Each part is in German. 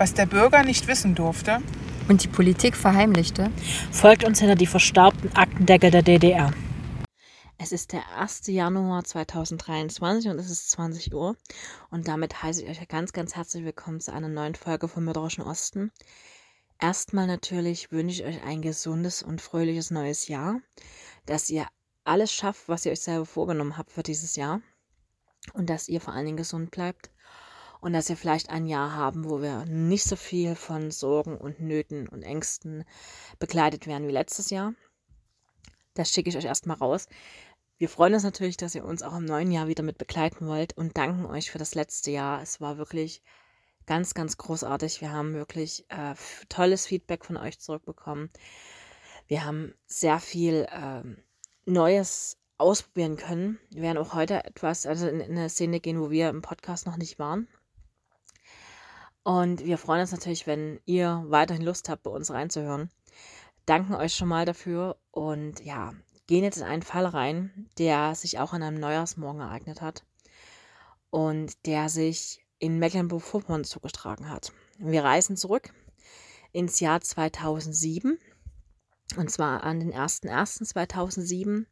was der Bürger nicht wissen durfte und die Politik verheimlichte, folgt uns hinter die verstaubten Aktendeckel der DDR. Es ist der 1. Januar 2023 und es ist 20 Uhr. Und damit heiße ich euch ganz, ganz herzlich willkommen zu einer neuen Folge vom Mörderischen Osten. Erstmal natürlich wünsche ich euch ein gesundes und fröhliches neues Jahr, dass ihr alles schafft, was ihr euch selber vorgenommen habt für dieses Jahr und dass ihr vor allen Dingen gesund bleibt und dass wir vielleicht ein Jahr haben, wo wir nicht so viel von Sorgen und Nöten und Ängsten begleitet werden wie letztes Jahr. Das schicke ich euch erstmal raus. Wir freuen uns natürlich, dass ihr uns auch im neuen Jahr wieder mit begleiten wollt und danken euch für das letzte Jahr. Es war wirklich ganz, ganz großartig. Wir haben wirklich äh, tolles Feedback von euch zurückbekommen. Wir haben sehr viel äh, Neues ausprobieren können. Wir werden auch heute etwas, also in, in eine Szene gehen, wo wir im Podcast noch nicht waren. Und wir freuen uns natürlich, wenn ihr weiterhin Lust habt, bei uns reinzuhören. Danken euch schon mal dafür und ja, gehen jetzt in einen Fall rein, der sich auch an einem Neujahrsmorgen ereignet hat und der sich in Mecklenburg-Vorpommern zugetragen hat. Wir reisen zurück ins Jahr 2007 und zwar an den 01.01.2007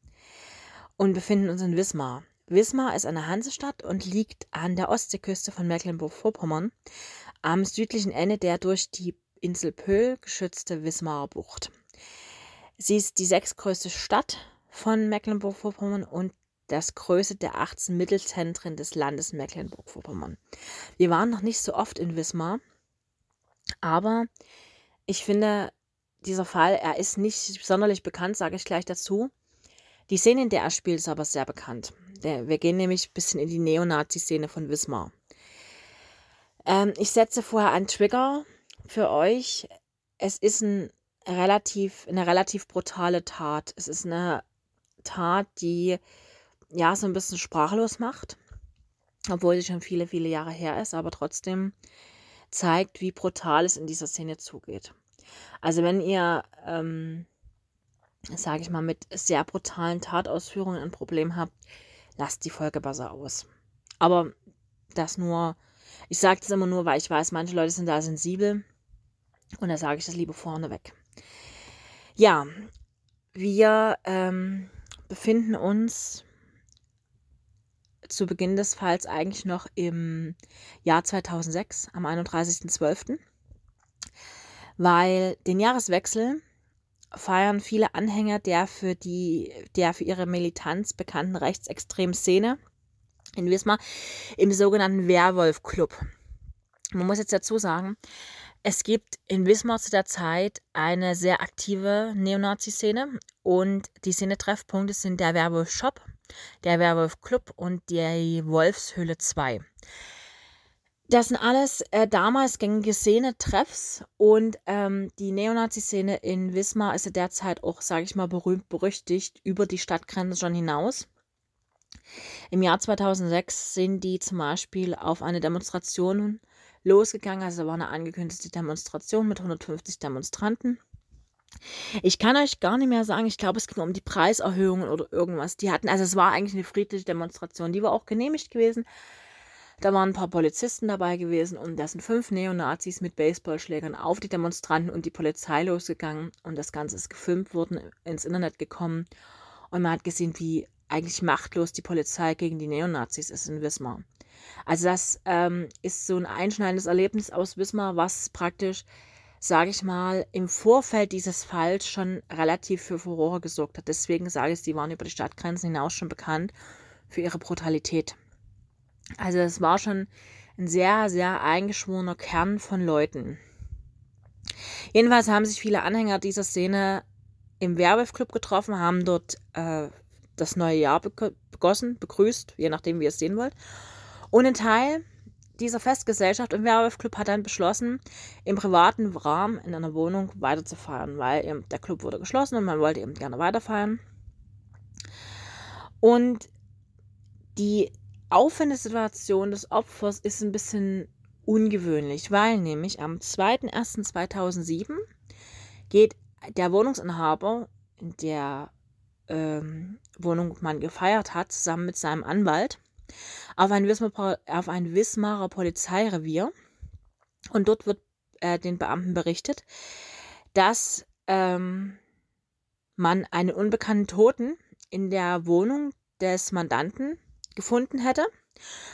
und befinden uns in Wismar. Wismar ist eine Hansestadt und liegt an der Ostseeküste von Mecklenburg-Vorpommern am südlichen Ende der durch die Insel Pöhl geschützte Wismarer Bucht. Sie ist die sechstgrößte Stadt von Mecklenburg-Vorpommern und das größte der 18 Mittelzentren des Landes Mecklenburg-Vorpommern. Wir waren noch nicht so oft in Wismar, aber ich finde, dieser Fall, er ist nicht sonderlich bekannt, sage ich gleich dazu. Die Szene, in der er spielt, ist aber sehr bekannt. Wir gehen nämlich ein bisschen in die Neonazi-Szene von Wismar. Ähm, ich setze vorher einen Trigger für euch. Es ist ein relativ, eine relativ brutale Tat. Es ist eine Tat, die ja so ein bisschen sprachlos macht, obwohl sie schon viele, viele Jahre her ist, aber trotzdem zeigt, wie brutal es in dieser Szene zugeht. Also wenn ihr, ähm, sage ich mal, mit sehr brutalen Tatausführungen ein Problem habt, lasst die Folge besser aus. Aber das nur ich sage das immer nur, weil ich weiß, manche Leute sind da sensibel. Und da sage ich das lieber vorneweg. Ja, wir ähm, befinden uns zu Beginn des Falls eigentlich noch im Jahr 2006, am 31.12., weil den Jahreswechsel feiern viele Anhänger der für, die, der für ihre Militanz bekannten rechtsextremen Szene in Wismar im sogenannten Werwolf-Club. Man muss jetzt dazu sagen, es gibt in Wismar zu der Zeit eine sehr aktive Neonazi-Szene und die Szene-Treffpunkte sind der Werwolf-Shop, der Werwolf-Club und die Wolfshöhle 2. Das sind alles äh, damals gängige Szene-Treffs und ähm, die Neonazi-Szene in Wismar ist ja derzeit auch, sage ich mal, berühmt berüchtigt über die Stadtgrenzen schon hinaus. Im Jahr 2006 sind die zum Beispiel auf eine Demonstration losgegangen. Also war eine angekündigte Demonstration mit 150 Demonstranten. Ich kann euch gar nicht mehr sagen, ich glaube, es ging um die Preiserhöhungen oder irgendwas. Die hatten, also es war eigentlich eine friedliche Demonstration, die war auch genehmigt gewesen. Da waren ein paar Polizisten dabei gewesen und da sind fünf Neonazis mit Baseballschlägern auf die Demonstranten und die Polizei losgegangen und das Ganze ist gefilmt worden, ins Internet gekommen und man hat gesehen, wie eigentlich machtlos die Polizei gegen die Neonazis ist in Wismar. Also das ähm, ist so ein einschneidendes Erlebnis aus Wismar, was praktisch, sage ich mal, im Vorfeld dieses Falls schon relativ für Furore gesorgt hat. Deswegen sage ich, sie waren über die Stadtgrenzen hinaus schon bekannt für ihre Brutalität. Also es war schon ein sehr, sehr eingeschworener Kern von Leuten. Jedenfalls haben sich viele Anhänger dieser Szene im Werwolf-Club getroffen, haben dort äh, das neue Jahr begossen, begrüßt, je nachdem, wie ihr es sehen wollt. Und ein Teil dieser Festgesellschaft im Werwolf-Club hat dann beschlossen, im privaten Rahmen in einer Wohnung weiter zu feiern, weil eben der Club wurde geschlossen und man wollte eben gerne weiterfeiern. Und die Aufwendesituation des Opfers ist ein bisschen ungewöhnlich, weil nämlich am 2.1.2007 geht der Wohnungsinhaber, der ähm, Wohnung man gefeiert hat, zusammen mit seinem Anwalt, auf ein, Wismar, auf ein Wismarer Polizeirevier. Und dort wird äh, den Beamten berichtet, dass ähm, man einen unbekannten Toten in der Wohnung des Mandanten gefunden hätte.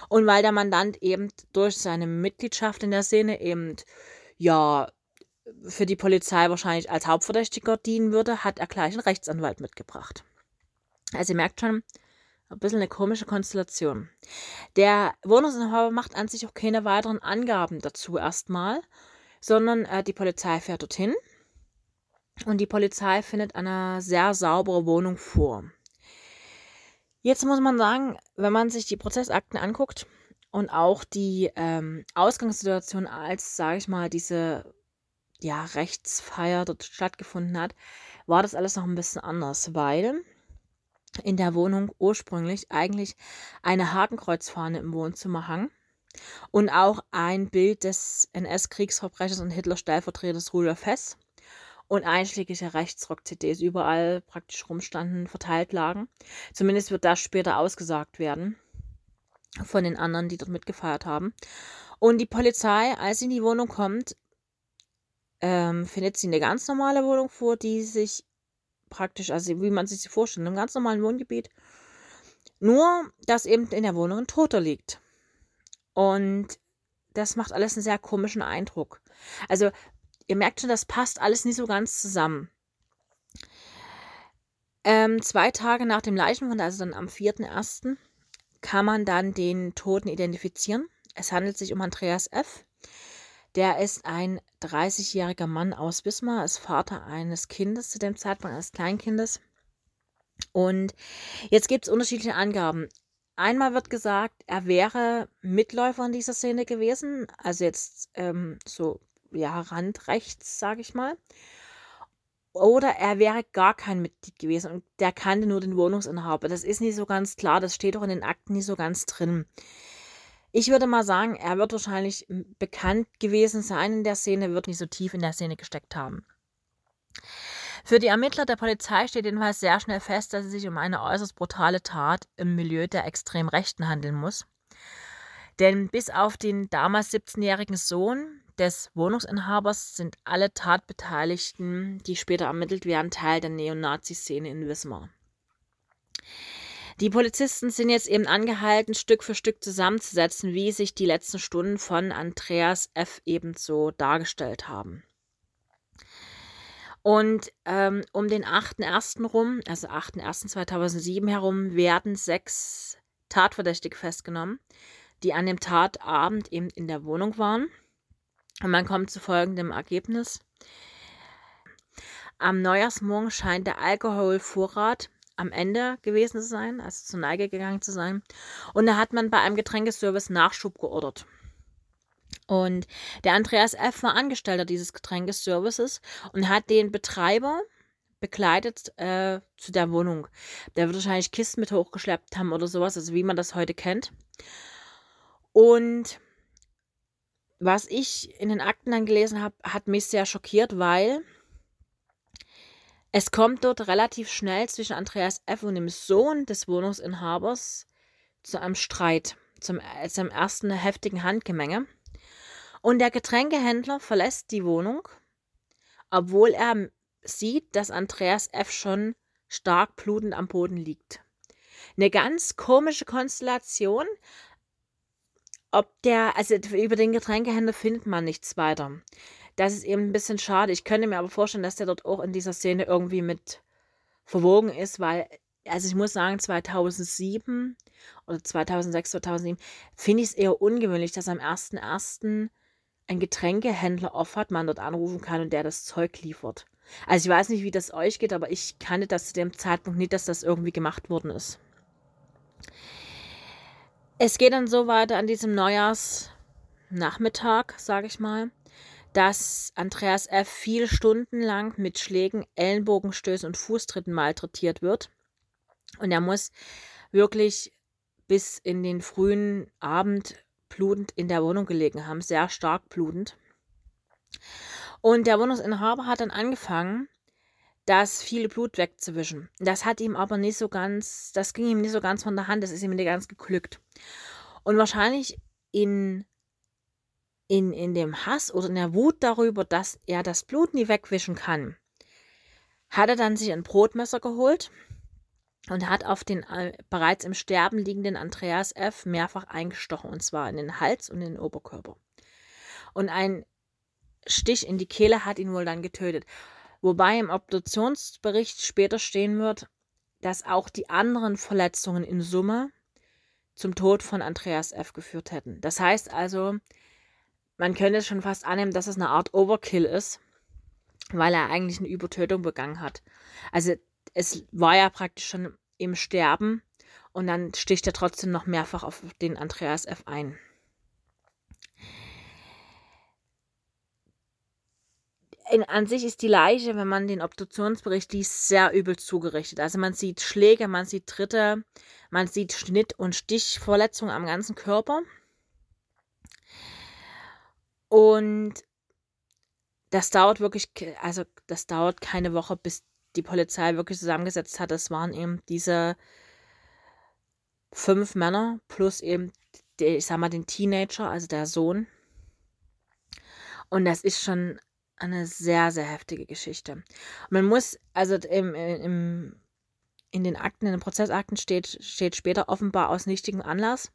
Und weil der Mandant eben durch seine Mitgliedschaft in der Szene eben ja für die Polizei wahrscheinlich als Hauptverdächtiger dienen würde, hat er gleich einen Rechtsanwalt mitgebracht. Also ihr merkt schon, ein bisschen eine komische Konstellation. Der Wohnungsinhaber macht an sich auch keine weiteren Angaben dazu erstmal, sondern äh, die Polizei fährt dorthin und die Polizei findet eine sehr saubere Wohnung vor. Jetzt muss man sagen, wenn man sich die Prozessakten anguckt und auch die ähm, Ausgangssituation als, sage ich mal, diese ja, Rechtsfeier dort stattgefunden hat, war das alles noch ein bisschen anders, weil in der Wohnung ursprünglich eigentlich eine Hakenkreuzfahne im Wohnzimmer hang und auch ein Bild des NS-Kriegsverbrechers und Hitler-Stellvertreters Rudolf Hess und einschlägige Rechtsrock-CDs überall praktisch rumstanden, verteilt lagen. Zumindest wird das später ausgesagt werden von den anderen, die dort mitgefeiert haben. Und die Polizei, als sie in die Wohnung kommt, ähm, findet sie eine ganz normale Wohnung vor, die sich praktisch, also wie man sich sie vorstellt, in einem ganz normalen Wohngebiet. Nur, dass eben in der Wohnung ein Toter liegt. Und das macht alles einen sehr komischen Eindruck. Also, ihr merkt schon, das passt alles nicht so ganz zusammen. Ähm, zwei Tage nach dem Leichenfund, also dann am 4.1., kann man dann den Toten identifizieren. Es handelt sich um Andreas F. Der ist ein 30-jähriger Mann aus Wismar, ist Vater eines Kindes zu dem Zeitpunkt, eines Kleinkindes. Und jetzt gibt es unterschiedliche Angaben. Einmal wird gesagt, er wäre Mitläufer in dieser Szene gewesen, also jetzt ähm, so ja randrechts, sage ich mal. Oder er wäre gar kein Mitglied gewesen und der kannte nur den Wohnungsinhaber. Das ist nicht so ganz klar, das steht auch in den Akten nicht so ganz drin. Ich würde mal sagen, er wird wahrscheinlich bekannt gewesen sein in der Szene, wird nicht so tief in der Szene gesteckt haben. Für die Ermittler der Polizei steht jedenfalls sehr schnell fest, dass es sich um eine äußerst brutale Tat im Milieu der extrem Rechten handeln muss. Denn bis auf den damals 17-jährigen Sohn des Wohnungsinhabers sind alle Tatbeteiligten, die später ermittelt werden, Teil der Neonazi-Szene in Wismar. Die Polizisten sind jetzt eben angehalten, Stück für Stück zusammenzusetzen, wie sich die letzten Stunden von Andreas F. ebenso dargestellt haben. Und ähm, um den 8.1. rum, also 8.1.2007 herum, werden sechs Tatverdächtige festgenommen, die an dem Tatabend eben in der Wohnung waren. Und man kommt zu folgendem Ergebnis. Am Neujahrsmorgen scheint der Alkoholvorrat am Ende gewesen zu sein, also zur Neige gegangen zu sein. Und da hat man bei einem Getränkeservice Nachschub geordert. Und der Andreas F. war Angestellter dieses Getränkeservices und hat den Betreiber begleitet äh, zu der Wohnung. Der wird wahrscheinlich Kisten mit hochgeschleppt haben oder sowas, also wie man das heute kennt. Und was ich in den Akten dann gelesen habe, hat mich sehr schockiert, weil es kommt dort relativ schnell zwischen Andreas F. und dem Sohn des Wohnungsinhabers zu einem Streit, zum, äh, zum ersten heftigen Handgemenge. Und der Getränkehändler verlässt die Wohnung, obwohl er sieht, dass Andreas F. schon stark blutend am Boden liegt. Eine ganz komische Konstellation. Ob der, also über den Getränkehändler findet man nichts weiter. Das ist eben ein bisschen schade. Ich könnte mir aber vorstellen, dass der dort auch in dieser Szene irgendwie mit verwogen ist, weil, also ich muss sagen, 2007 oder 2006, 2007 finde ich es eher ungewöhnlich, dass am 1.1. ein Getränkehändler offert, man dort anrufen kann und der das Zeug liefert. Also ich weiß nicht, wie das euch geht, aber ich kannte das zu dem Zeitpunkt nicht, dass das irgendwie gemacht worden ist. Es geht dann so weiter an diesem Neujahrsnachmittag, sage ich mal, dass Andreas F. viele Stunden lang mit Schlägen, Ellenbogenstößen und Fußtritten malträtiert wird. Und er muss wirklich bis in den frühen Abend blutend in der Wohnung gelegen haben, sehr stark blutend. Und der Wohnungsinhaber hat dann angefangen, das viele Blut wegzuwischen. Das hat ihm aber nicht so ganz, das ging ihm nicht so ganz von der Hand, das ist ihm nicht ganz geglückt. Und wahrscheinlich in in, in dem Hass oder in der Wut darüber, dass er das Blut nie wegwischen kann, hat er dann sich ein Brotmesser geholt und hat auf den äh, bereits im Sterben liegenden Andreas F. mehrfach eingestochen, und zwar in den Hals und in den Oberkörper. Und ein Stich in die Kehle hat ihn wohl dann getötet. Wobei im Obduktionsbericht später stehen wird, dass auch die anderen Verletzungen in Summe zum Tod von Andreas F. geführt hätten. Das heißt also, man könnte schon fast annehmen, dass es eine Art Overkill ist, weil er eigentlich eine Übertötung begangen hat. Also es war ja praktisch schon im Sterben und dann sticht er trotzdem noch mehrfach auf den Andreas F. ein. In, an sich ist die Leiche, wenn man den Obduktionsbericht liest, sehr übel zugerichtet. Also man sieht Schläge, man sieht Tritte, man sieht Schnitt- und Stichverletzungen am ganzen Körper. Und das dauert wirklich, also das dauert keine Woche, bis die Polizei wirklich zusammengesetzt hat. Das waren eben diese fünf Männer plus eben, die, ich sag mal, den Teenager, also der Sohn. Und das ist schon eine sehr, sehr heftige Geschichte. man muss, also im, im, in den Akten, in den Prozessakten steht, steht später offenbar aus nichtigem Anlass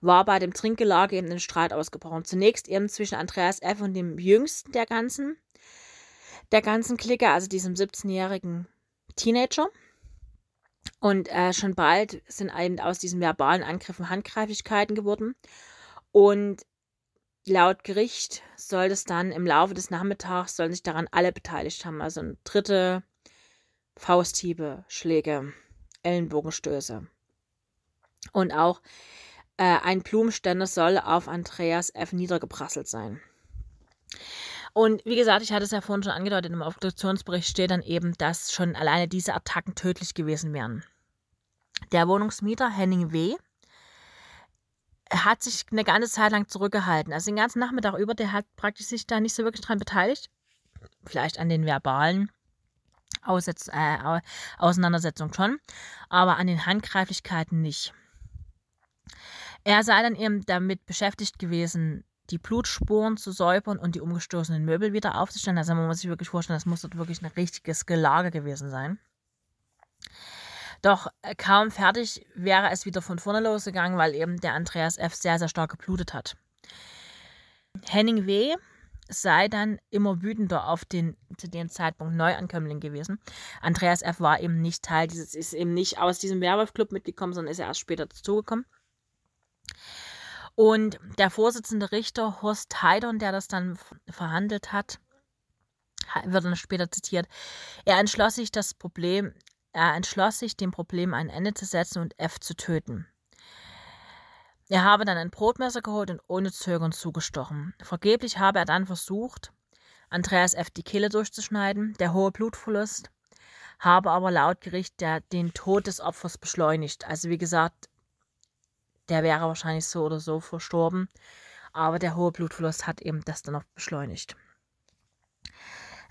war bei dem Trinkgelage eben ein Streit ausgebrochen. Zunächst eben zwischen Andreas F. und dem jüngsten der ganzen, der ganzen Clique, also diesem 17-jährigen Teenager. Und äh, schon bald sind eben aus diesen verbalen Angriffen Handgreiflichkeiten geworden. Und laut Gericht soll es dann im Laufe des Nachmittags, sollen sich daran alle beteiligt haben. Also dritte Fausthiebe, Schläge, Ellenbogenstöße. Und auch äh, ein Blumenständer soll auf Andreas F. niedergeprasselt sein. Und wie gesagt, ich hatte es ja vorhin schon angedeutet, im Obduktionsbericht steht dann eben, dass schon alleine diese Attacken tödlich gewesen wären. Der Wohnungsmieter Henning W. hat sich eine ganze Zeit lang zurückgehalten. Also den ganzen Nachmittag über, der hat praktisch sich da nicht so wirklich dran beteiligt. Vielleicht an den verbalen Aussetz äh, Auseinandersetzungen schon, aber an den Handgreiflichkeiten nicht. Er sei dann eben damit beschäftigt gewesen, die Blutspuren zu säubern und die umgestoßenen Möbel wieder aufzustellen. Also man muss sich wirklich vorstellen, das muss dort wirklich ein richtiges Gelage gewesen sein. Doch äh, kaum fertig wäre es wieder von vorne losgegangen, weil eben der Andreas F. sehr, sehr stark geblutet hat. Henning W. sei dann immer wütender auf den zu dem Zeitpunkt Neuankömmling gewesen. Andreas F. war eben nicht Teil dieses, ist eben nicht aus diesem Werwolf-Club mitgekommen, sondern ist er erst später dazugekommen. Und der Vorsitzende Richter Horst Heidern, der das dann verhandelt hat, wird dann später zitiert, er entschloss sich das Problem, er entschloss sich dem Problem ein Ende zu setzen und F zu töten. Er habe dann ein Brotmesser geholt und ohne Zögern zugestochen. Vergeblich habe er dann versucht, Andreas F. die Kehle durchzuschneiden. Der hohe Blutverlust habe aber laut Gericht der, den Tod des Opfers beschleunigt. Also wie gesagt, der wäre wahrscheinlich so oder so verstorben. Aber der hohe Blutverlust hat eben das dann noch beschleunigt.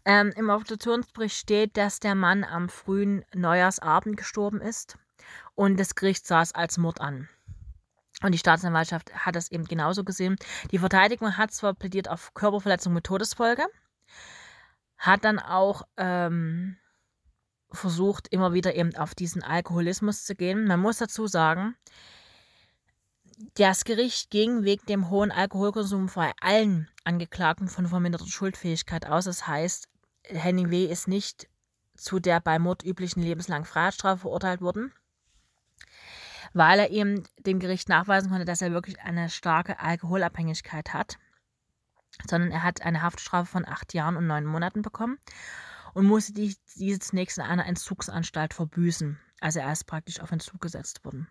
Ähm, Im Obduktionsbericht steht, dass der Mann am frühen Neujahrsabend gestorben ist und das Gericht sah es als Mord an. Und die Staatsanwaltschaft hat das eben genauso gesehen. Die Verteidigung hat zwar plädiert auf Körperverletzung mit Todesfolge, hat dann auch ähm, versucht, immer wieder eben auf diesen Alkoholismus zu gehen. Man muss dazu sagen, das Gericht ging wegen dem hohen Alkoholkonsum bei allen Angeklagten von verminderter Schuldfähigkeit aus. Das heißt, Henning W. ist nicht zu der bei Mord üblichen lebenslangen Freiheitsstrafe verurteilt worden, weil er eben dem Gericht nachweisen konnte, dass er wirklich eine starke Alkoholabhängigkeit hat, sondern er hat eine Haftstrafe von acht Jahren und neun Monaten bekommen und musste die, diese zunächst in einer Entzugsanstalt verbüßen. Also er ist praktisch auf Entzug gesetzt worden.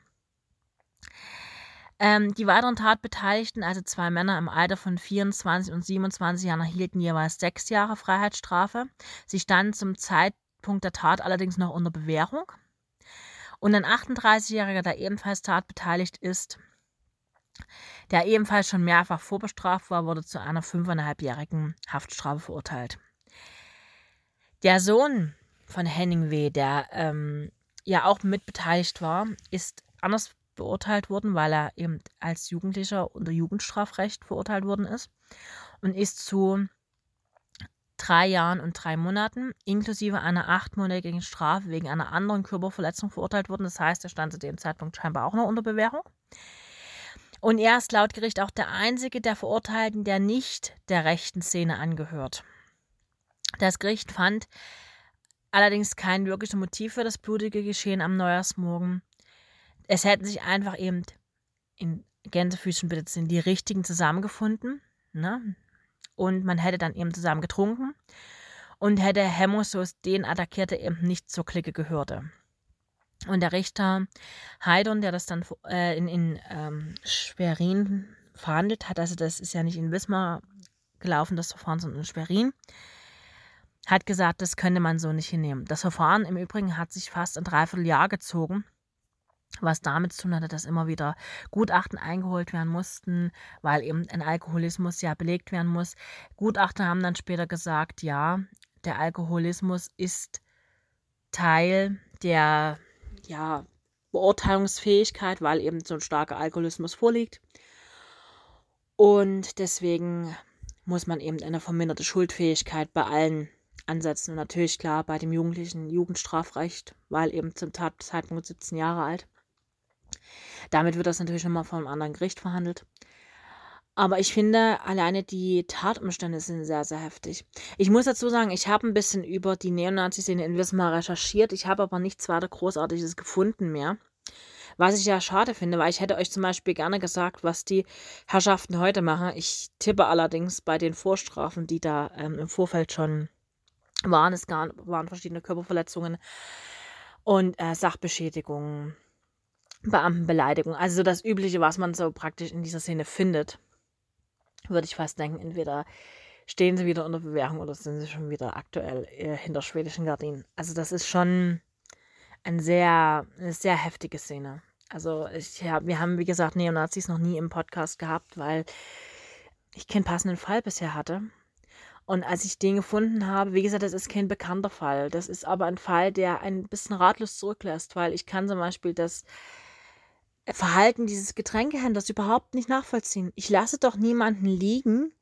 Ähm, die weiteren Tatbeteiligten, also zwei Männer im Alter von 24 und 27 Jahren, erhielten jeweils sechs Jahre Freiheitsstrafe. Sie standen zum Zeitpunkt der Tat allerdings noch unter Bewährung. Und ein 38-Jähriger, der ebenfalls tatbeteiligt ist, der ebenfalls schon mehrfach vorbestraft war, wurde zu einer fünfeinhalbjährigen Haftstrafe verurteilt. Der Sohn von Henning W., der ähm, ja auch mitbeteiligt war, ist anders beurteilt worden, weil er eben als Jugendlicher unter Jugendstrafrecht verurteilt worden ist. und ist zu drei Jahren und drei Monaten inklusive einer achtmonatigen Strafe wegen einer anderen Körperverletzung verurteilt worden. Das heißt, er stand zu dem Zeitpunkt scheinbar auch noch unter Bewährung. Und er ist laut Gericht auch der einzige der Verurteilten, der nicht der rechten Szene angehört. Das Gericht fand allerdings kein wirkliches Motiv für das blutige Geschehen am Neujahrsmorgen. Es hätten sich einfach eben in Gänsefüßchen sind die richtigen zusammengefunden. Ne? Und man hätte dann eben zusammen getrunken und hätte hemmungslos den attackiert, der eben nicht zur Clique gehörte. Und der Richter Heidern, der das dann äh, in, in ähm, Schwerin verhandelt hat, also das ist ja nicht in Wismar gelaufen, das Verfahren, sondern in Schwerin, hat gesagt, das könnte man so nicht hinnehmen. Das Verfahren im Übrigen hat sich fast ein Dreivierteljahr gezogen was damit zu tun hatte, dass immer wieder Gutachten eingeholt werden mussten, weil eben ein Alkoholismus ja belegt werden muss. Gutachter haben dann später gesagt, ja, der Alkoholismus ist Teil der ja, Beurteilungsfähigkeit, weil eben so ein starker Alkoholismus vorliegt. Und deswegen muss man eben eine verminderte Schuldfähigkeit bei allen ansetzen. Und natürlich klar bei dem jugendlichen Jugendstrafrecht, weil eben zum Tatzeitpunkt 17 Jahre alt. Damit wird das natürlich nochmal von einem anderen Gericht verhandelt. Aber ich finde, alleine die Tatumstände sind sehr, sehr heftig. Ich muss dazu sagen, ich habe ein bisschen über die Neonazi-Szene in Wismar recherchiert. Ich habe aber nichts weiter Großartiges gefunden mehr. Was ich ja schade finde, weil ich hätte euch zum Beispiel gerne gesagt, was die Herrschaften heute machen. Ich tippe allerdings bei den Vorstrafen, die da ähm, im Vorfeld schon waren. Es waren verschiedene Körperverletzungen und äh, Sachbeschädigungen Beamtenbeleidigung. Also das Übliche, was man so praktisch in dieser Szene findet, würde ich fast denken, entweder stehen sie wieder unter Bewährung oder sind sie schon wieder aktuell äh, hinter schwedischen Gardinen. Also das ist schon ein sehr, eine sehr heftige Szene. Also ich hab, wir haben, wie gesagt, Neonazis noch nie im Podcast gehabt, weil ich keinen passenden Fall bisher hatte. Und als ich den gefunden habe, wie gesagt, das ist kein bekannter Fall. Das ist aber ein Fall, der ein bisschen ratlos zurücklässt, weil ich kann zum Beispiel das Verhalten dieses Getränkehändlers überhaupt nicht nachvollziehen. Ich lasse doch niemanden liegen,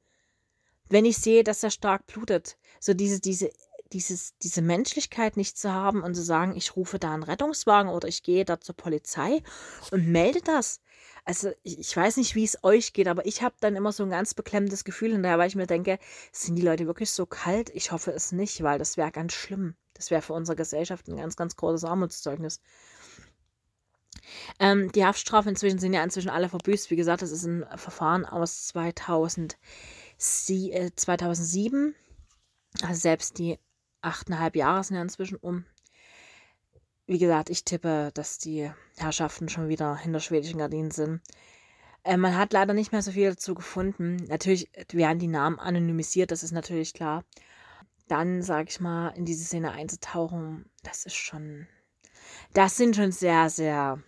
wenn ich sehe, dass er stark blutet. So diese, diese, dieses, diese Menschlichkeit nicht zu haben und zu sagen, ich rufe da einen Rettungswagen oder ich gehe da zur Polizei und melde das. Also ich, ich weiß nicht, wie es euch geht, aber ich habe dann immer so ein ganz beklemmendes Gefühl hinterher, weil ich mir denke, sind die Leute wirklich so kalt? Ich hoffe es nicht, weil das wäre ganz schlimm. Das wäre für unsere Gesellschaft ein ganz, ganz großes Armutszeugnis. Ähm, die Haftstrafen inzwischen sind ja inzwischen alle verbüßt. Wie gesagt, das ist ein Verfahren aus 2000, äh, 2007. Also selbst die achteinhalb Jahre sind ja inzwischen um. Wie gesagt, ich tippe, dass die Herrschaften schon wieder hinter schwedischen Gardinen sind. Äh, man hat leider nicht mehr so viel dazu gefunden. Natürlich werden die Namen anonymisiert, das ist natürlich klar. Dann, sag ich mal, in diese Szene einzutauchen, das ist schon. Das sind schon sehr, sehr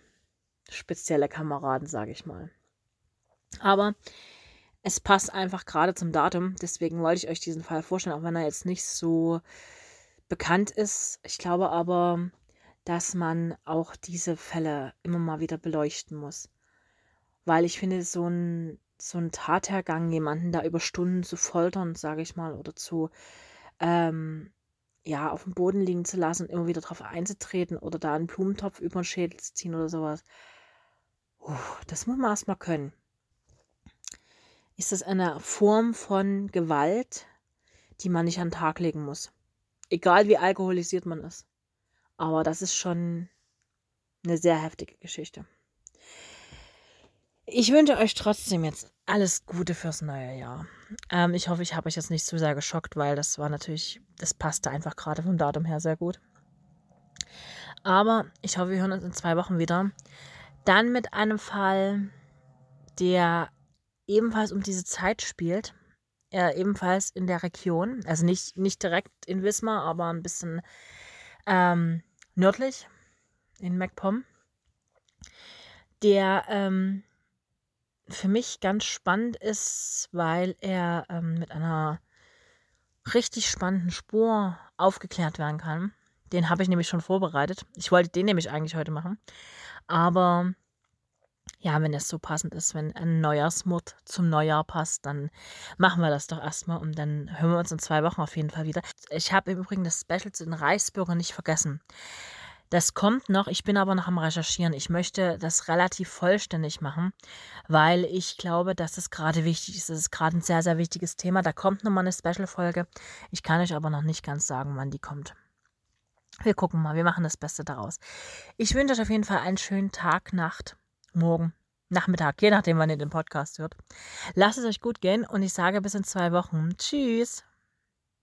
spezielle Kameraden, sage ich mal. Aber es passt einfach gerade zum Datum, deswegen wollte ich euch diesen Fall vorstellen, auch wenn er jetzt nicht so bekannt ist. Ich glaube aber, dass man auch diese Fälle immer mal wieder beleuchten muss. Weil ich finde, so ein, so ein Tathergang, jemanden da über Stunden zu foltern, sage ich mal, oder zu ähm, ja, auf dem Boden liegen zu lassen und immer wieder drauf einzutreten oder da einen Blumentopf über den Schädel zu ziehen oder sowas. Das muss man erstmal können. Ist das eine Form von Gewalt, die man nicht an den Tag legen muss? Egal wie alkoholisiert man ist. Aber das ist schon eine sehr heftige Geschichte. Ich wünsche euch trotzdem jetzt alles Gute fürs neue Jahr. Ähm, ich hoffe, ich habe euch jetzt nicht zu sehr geschockt, weil das war natürlich, das passte einfach gerade vom Datum her sehr gut. Aber ich hoffe, wir hören uns in zwei Wochen wieder. Dann mit einem Fall, der ebenfalls um diese Zeit spielt. Äh, ebenfalls in der Region. Also nicht, nicht direkt in Wismar, aber ein bisschen ähm, nördlich in MacPom. Der ähm, für mich ganz spannend ist, weil er ähm, mit einer richtig spannenden Spur aufgeklärt werden kann. Den habe ich nämlich schon vorbereitet. Ich wollte den nämlich eigentlich heute machen. Aber ja, wenn es so passend ist, wenn ein Neujahrsmut zum Neujahr passt, dann machen wir das doch erstmal und dann hören wir uns in zwei Wochen auf jeden Fall wieder. Ich habe im Übrigen das Special zu den Reisbürgern nicht vergessen. Das kommt noch, ich bin aber noch am Recherchieren. Ich möchte das relativ vollständig machen, weil ich glaube, dass es gerade wichtig ist. Es ist gerade ein sehr, sehr wichtiges Thema. Da kommt nochmal eine Special-Folge. Ich kann euch aber noch nicht ganz sagen, wann die kommt. Wir gucken mal, wir machen das Beste daraus. Ich wünsche euch auf jeden Fall einen schönen Tag, Nacht, Morgen, Nachmittag, je nachdem, wann ihr den Podcast hört. Lasst es euch gut gehen und ich sage bis in zwei Wochen. Tschüss.